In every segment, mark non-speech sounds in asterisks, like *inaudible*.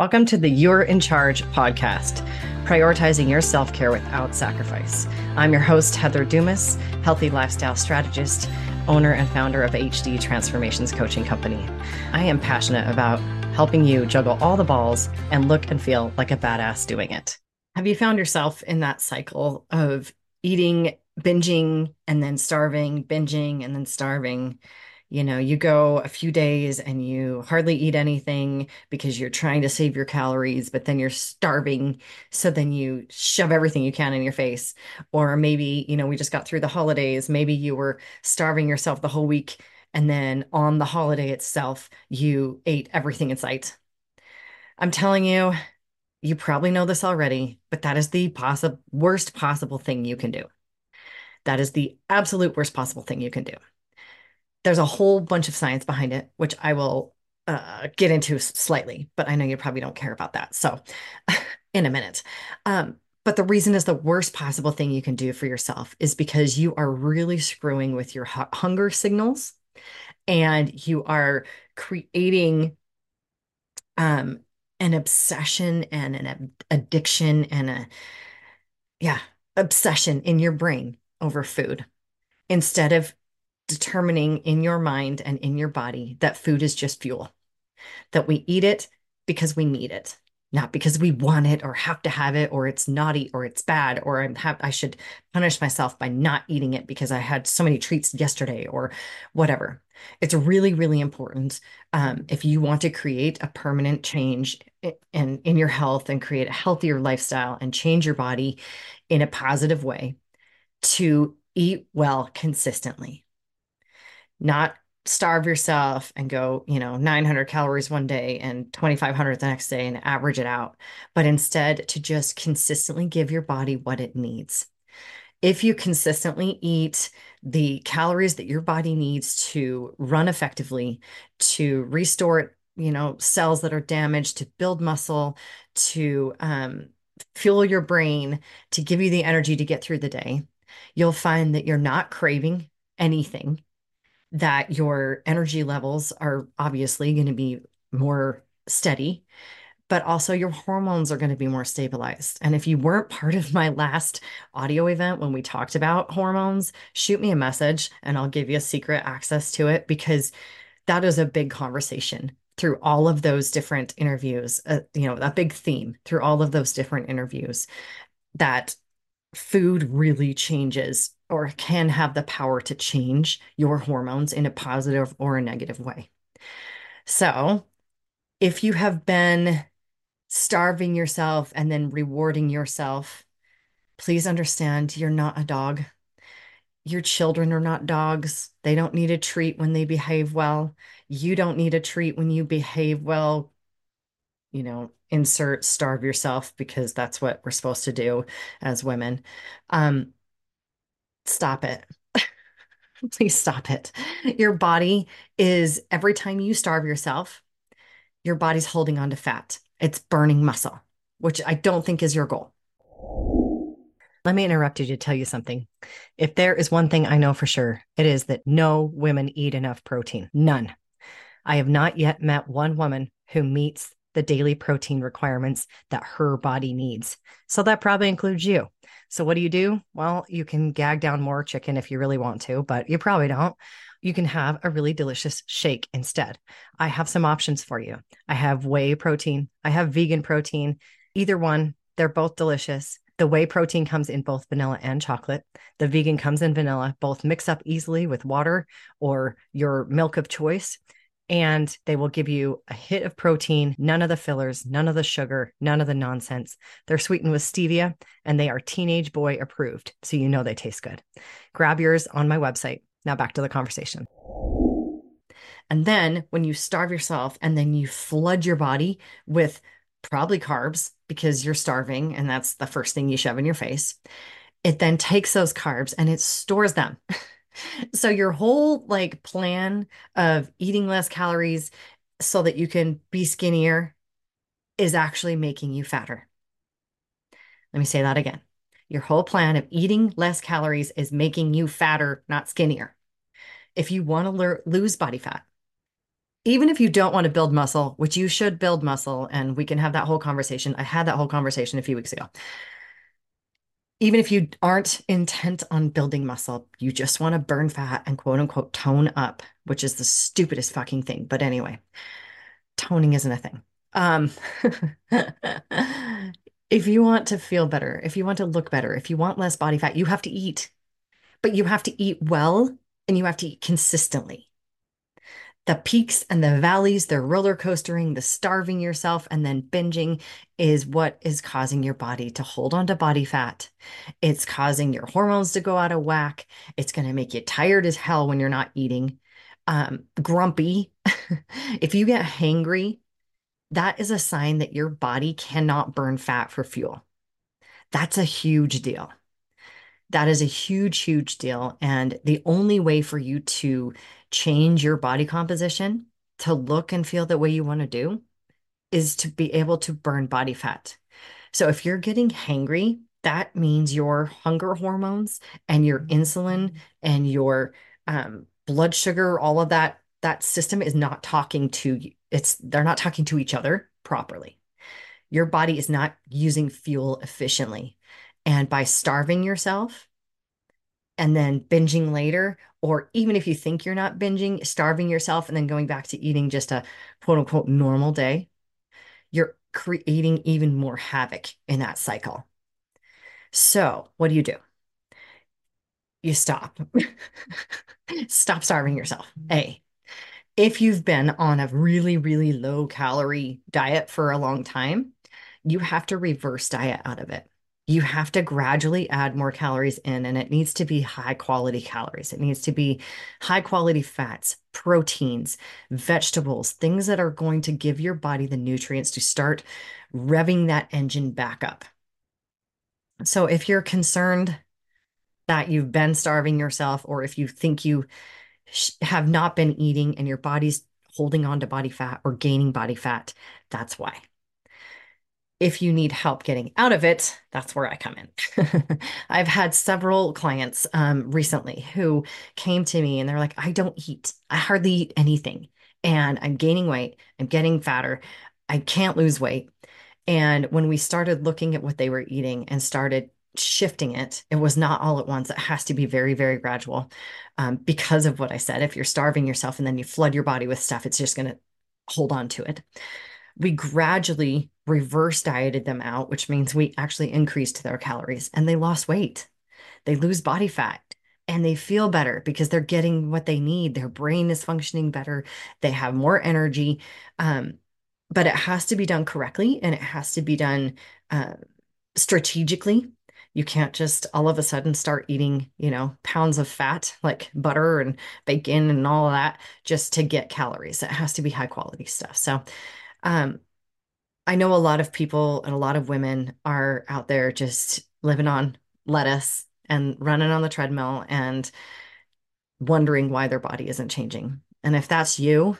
Welcome to the You're in Charge podcast, prioritizing your self care without sacrifice. I'm your host, Heather Dumas, healthy lifestyle strategist, owner and founder of HD Transformations Coaching Company. I am passionate about helping you juggle all the balls and look and feel like a badass doing it. Have you found yourself in that cycle of eating, binging, and then starving, binging, and then starving? You know, you go a few days and you hardly eat anything because you're trying to save your calories, but then you're starving. So then you shove everything you can in your face. Or maybe, you know, we just got through the holidays. Maybe you were starving yourself the whole week. And then on the holiday itself, you ate everything in sight. I'm telling you, you probably know this already, but that is the possible worst possible thing you can do. That is the absolute worst possible thing you can do there's a whole bunch of science behind it, which I will uh, get into slightly, but I know you probably don't care about that. So, *laughs* in a minute. Um, but the reason is the worst possible thing you can do for yourself is because you are really screwing with your hu- hunger signals and you are creating um, an obsession and an ab- addiction and a, yeah, obsession in your brain over food instead of determining in your mind and in your body that food is just fuel, that we eat it because we need it, not because we want it or have to have it or it's naughty or it's bad or I'm ha- I should punish myself by not eating it because I had so many treats yesterday or whatever. It's really, really important um, if you want to create a permanent change in, in your health and create a healthier lifestyle and change your body in a positive way to eat well consistently not starve yourself and go, you know, 900 calories one day and 2500 the next day and average it out, but instead to just consistently give your body what it needs. If you consistently eat the calories that your body needs to run effectively, to restore, you know, cells that are damaged, to build muscle, to um, fuel your brain, to give you the energy to get through the day, you'll find that you're not craving anything that your energy levels are obviously going to be more steady, but also your hormones are going to be more stabilized. And if you weren't part of my last audio event when we talked about hormones, shoot me a message and I'll give you a secret access to it because that is a big conversation through all of those different interviews, uh, you know, a big theme through all of those different interviews that food really changes or can have the power to change your hormones in a positive or a negative way. So, if you have been starving yourself and then rewarding yourself, please understand you're not a dog. Your children are not dogs. They don't need a treat when they behave well. You don't need a treat when you behave well. You know, insert starve yourself because that's what we're supposed to do as women. Um, stop it. *laughs* Please stop it. Your body is, every time you starve yourself, your body's holding on to fat. It's burning muscle, which I don't think is your goal. Let me interrupt you to tell you something. If there is one thing I know for sure, it is that no women eat enough protein. None. I have not yet met one woman who meets the daily protein requirements that her body needs. So that probably includes you. So what do you do? Well, you can gag down more chicken if you really want to, but you probably don't. You can have a really delicious shake instead. I have some options for you. I have whey protein, I have vegan protein. Either one, they're both delicious. The whey protein comes in both vanilla and chocolate. The vegan comes in vanilla. Both mix up easily with water or your milk of choice and they will give you a hit of protein, none of the fillers, none of the sugar, none of the nonsense. They're sweetened with stevia and they are teenage boy approved. So you know they taste good. Grab yours on my website. Now back to the conversation. And then when you starve yourself and then you flood your body with probably carbs because you're starving and that's the first thing you shove in your face, it then takes those carbs and it stores them. *laughs* So your whole like plan of eating less calories so that you can be skinnier is actually making you fatter. Let me say that again. Your whole plan of eating less calories is making you fatter, not skinnier. If you want to lose body fat, even if you don't want to build muscle, which you should build muscle, and we can have that whole conversation. I had that whole conversation a few weeks ago. Even if you aren't intent on building muscle, you just want to burn fat and quote unquote tone up, which is the stupidest fucking thing. But anyway, toning isn't a thing. Um, *laughs* if you want to feel better, if you want to look better, if you want less body fat, you have to eat, but you have to eat well and you have to eat consistently. The peaks and the valleys, the roller coastering, the starving yourself, and then binging is what is causing your body to hold on to body fat. It's causing your hormones to go out of whack. It's going to make you tired as hell when you're not eating, um, grumpy. *laughs* if you get hangry, that is a sign that your body cannot burn fat for fuel. That's a huge deal. That is a huge, huge deal. And the only way for you to change your body composition to look and feel the way you want to do is to be able to burn body fat. So if you're getting hangry, that means your hunger hormones and your insulin and your um, blood sugar, all of that, that system is not talking to you it's they're not talking to each other properly. Your body is not using fuel efficiently. And by starving yourself and then binging later, or even if you think you're not binging, starving yourself and then going back to eating just a quote unquote normal day, you're creating even more havoc in that cycle. So, what do you do? You stop. *laughs* stop starving yourself. A if you've been on a really, really low calorie diet for a long time, you have to reverse diet out of it. You have to gradually add more calories in, and it needs to be high quality calories. It needs to be high quality fats, proteins, vegetables, things that are going to give your body the nutrients to start revving that engine back up. So, if you're concerned that you've been starving yourself, or if you think you have not been eating and your body's holding on to body fat or gaining body fat, that's why. If you need help getting out of it, that's where I come in. *laughs* I've had several clients um, recently who came to me and they're like, I don't eat, I hardly eat anything. And I'm gaining weight, I'm getting fatter, I can't lose weight. And when we started looking at what they were eating and started shifting it. It was not all at once. It has to be very, very gradual um, because of what I said. If you're starving yourself and then you flood your body with stuff, it's just going to hold on to it. We gradually reverse dieted them out, which means we actually increased their calories and they lost weight. They lose body fat and they feel better because they're getting what they need. Their brain is functioning better. They have more energy. Um, but it has to be done correctly and it has to be done uh, strategically you can't just all of a sudden start eating, you know, pounds of fat like butter and bacon and all that just to get calories. It has to be high quality stuff. So, um, I know a lot of people and a lot of women are out there just living on lettuce and running on the treadmill and wondering why their body isn't changing. And if that's you,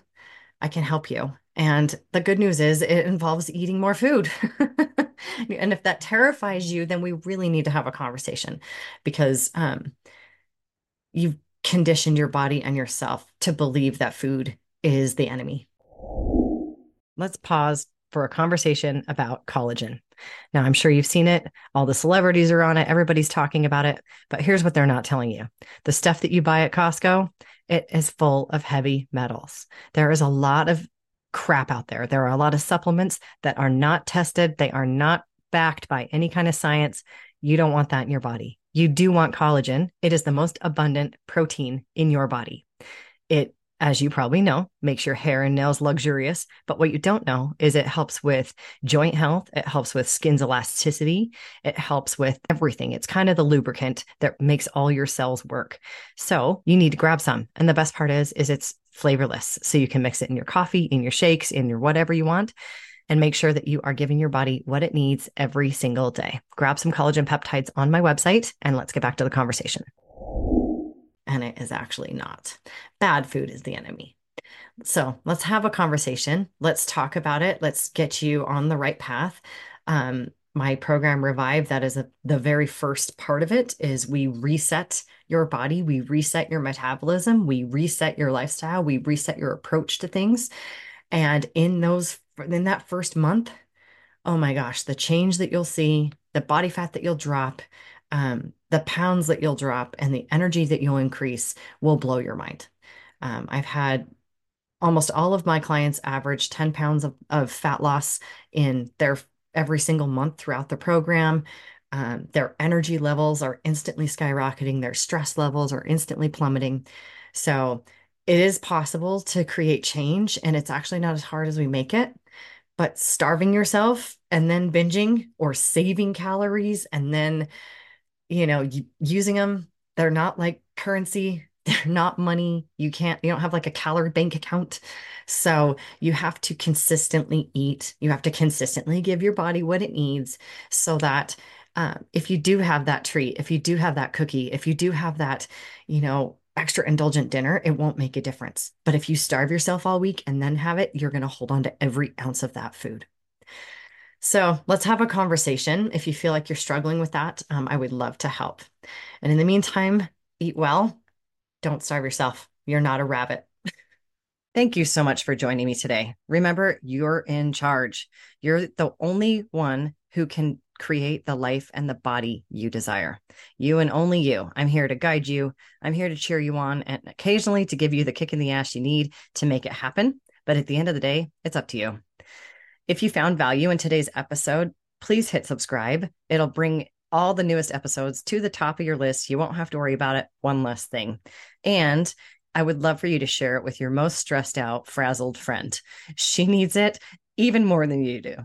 I can help you. And the good news is it involves eating more food. *laughs* and if that terrifies you, then we really need to have a conversation because um, you've conditioned your body and yourself to believe that food is the enemy. Let's pause for a conversation about collagen. Now, I'm sure you've seen it. All the celebrities are on it. Everybody's talking about it. But here's what they're not telling you the stuff that you buy at Costco, it is full of heavy metals. There is a lot of crap out there. There are a lot of supplements that are not tested, they are not backed by any kind of science. You don't want that in your body. You do want collagen. It is the most abundant protein in your body. It as you probably know, makes your hair and nails luxurious. But what you don't know is it helps with joint health. It helps with skin's elasticity. It helps with everything. It's kind of the lubricant that makes all your cells work. So you need to grab some. And the best part is, is it's flavorless. So you can mix it in your coffee, in your shakes, in your whatever you want and make sure that you are giving your body what it needs every single day. Grab some collagen peptides on my website and let's get back to the conversation and it is actually not. Bad food is the enemy. So let's have a conversation. Let's talk about it. Let's get you on the right path. Um, my program Revive, that is a, the very first part of it is we reset your body, we reset your metabolism, we reset your lifestyle, we reset your approach to things. And in those in that first month, oh my gosh, the change that you'll see, the body fat that you'll drop, um, the pounds that you'll drop, and the energy that you'll increase will blow your mind. Um, I've had almost all of my clients average 10 pounds of, of fat loss in their every single month throughout the program. Um, their energy levels are instantly skyrocketing, their stress levels are instantly plummeting. So it is possible to create change, and it's actually not as hard as we make it. But starving yourself and then binging or saving calories and then, you know, using them, they're not like currency *laughs* they're not money. You can't, you don't have like a calorie bank account. So you have to consistently eat. You have to consistently give your body what it needs so that uh, if you do have that treat, if you do have that cookie, if you do have that, you know, extra indulgent dinner, it won't make a difference. But if you starve yourself all week and then have it, you're going to hold on to every ounce of that food. So let's have a conversation. If you feel like you're struggling with that, um, I would love to help. And in the meantime, eat well, don't starve yourself. You're not a rabbit. Thank you so much for joining me today. Remember, you're in charge. You're the only one who can create the life and the body you desire. You and only you. I'm here to guide you. I'm here to cheer you on and occasionally to give you the kick in the ass you need to make it happen. But at the end of the day, it's up to you. If you found value in today's episode, please hit subscribe. It'll bring all the newest episodes to the top of your list. You won't have to worry about it. One less thing. And I would love for you to share it with your most stressed out, frazzled friend. She needs it even more than you do.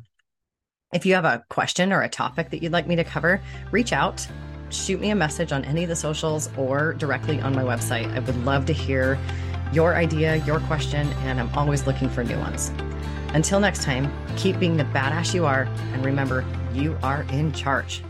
If you have a question or a topic that you'd like me to cover, reach out, shoot me a message on any of the socials or directly on my website. I would love to hear your idea, your question, and I'm always looking for new ones. Until next time, keep being the badass you are, and remember, you are in charge.